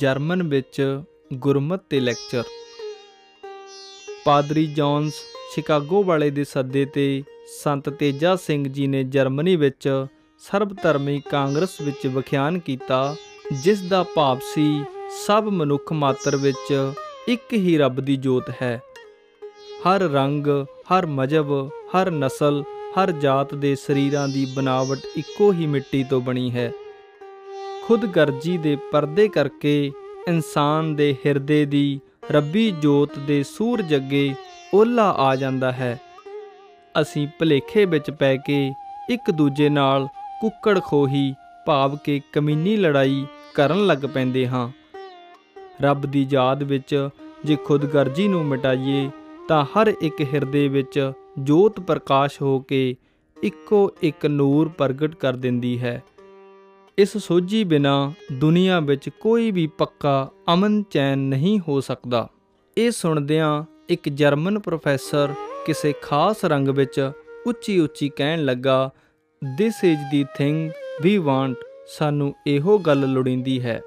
German ਵਿੱਚ ਗੁਰਮਤ ਤੇ lecture. ਪਾਦਰੀ ਜੌਨਸ ਸ਼ਿਕਾਗੋ ਵਾਲੇ ਦੇ ਸੱਦੇ ਤੇ ਸੰਤ ਤੇਜਾ ਸਿੰਘ ਜੀ ਨੇ ਜਰਮਨੀ ਵਿੱਚ ਸਰਬ ਧਰਮੀ ਕਾਂਗਰਸ ਵਿੱਚ ਵਿਖਿਆਨ ਕੀਤਾ, ਜਿਸ ਦਾ ਭਾਵ ਸੀ ਸਭ ਮਨੁੱਖ ਮਾਤਰ ਵਿੱਚ ਇੱਕ ਹੀ ਰੱਬ ਦੀ ਜੋਤ ਹੈ। ਹਰ ਰੰਗ, ਹਰ ਮਜਬ, ਹਰ ਨਸਲ, ਹਰ ਜਾਤ ਦੇ ਸਰੀਰਾਂ ਦੀ ਬਨਾਵਟ ਇੱਕੋ ਹੀ ਮਿੱਟੀ ਤੋਂ ਬਣੀ ਹੈ। ਖੁਦਗਰਜੀ ਦੇ ਪਰਦੇ ਕਰਕੇ ਇਨਸਾਨ ਦੇ ਹਿਰਦੇ ਦੀ ਰੱਬੀ ਜੋਤ ਦੇ ਸੂਰਜ ਅੱਗੇ ਓਲਾ ਆ ਜਾਂਦਾ ਹੈ। ਅਸੀਂ ਭਲੇਖੇ ਵਿੱਚ ਪੈ ਕੇ ਇੱਕ ਦੂਜੇ ਨਾਲ ਕੁੱਕੜ ਖੋਹੀ, ਭਾਵ ਕੇ ਕਮੀਨੀ ਲੜਾਈ ਕਰਨ ਲੱਗ ਪੈਂਦੇ ਹਾਂ। ਰੱਬ ਦੀ ਯਾਦ ਵਿੱਚ ਜੇ ਖੁਦਗਰਜੀ ਨੂੰ ਮਿਟਾਈਏ, ਤਾਂ ਹਰ ਇੱਕ ਹਿਰਦੇ ਵਿੱਚ ਜੋਤ ਪ੍ਰਕਾਸ਼ ਹੋ ਕੇ ਇੱਕੋ ਇੱਕ ਨੂਰ ਪ੍ਰਗਟ ਕਰ ਦਿੰਦੀ ਹੈ। ਇਸ ਸੋਝੀ ਬਿਨਾ ਦੁਨੀਆ ਵਿੱਚ ਕੋਈ ਵੀ ਪੱਕਾ ਅਮਨ ਚੈਨ ਨਹੀਂ ਹੋ ਸਕਦਾ। ਇਹ ਸੁਣਦਿਆਂ ਇੱਕ ਜਰਮਨ ਪ੍ਰੋਫੈਸਰ ਕਿਸੇ ਖਾਸ ਰੰਗ ਵਿੱਚ ਉੱਚੀ ਉੱਚੀ ਕਹਿਣ ਲੱਗਾ this is the thing we want ਸਾਨੂੰ ਇਹੋ ਗੱਲ ਲੋੜੀਂਦੀ ਹੈ।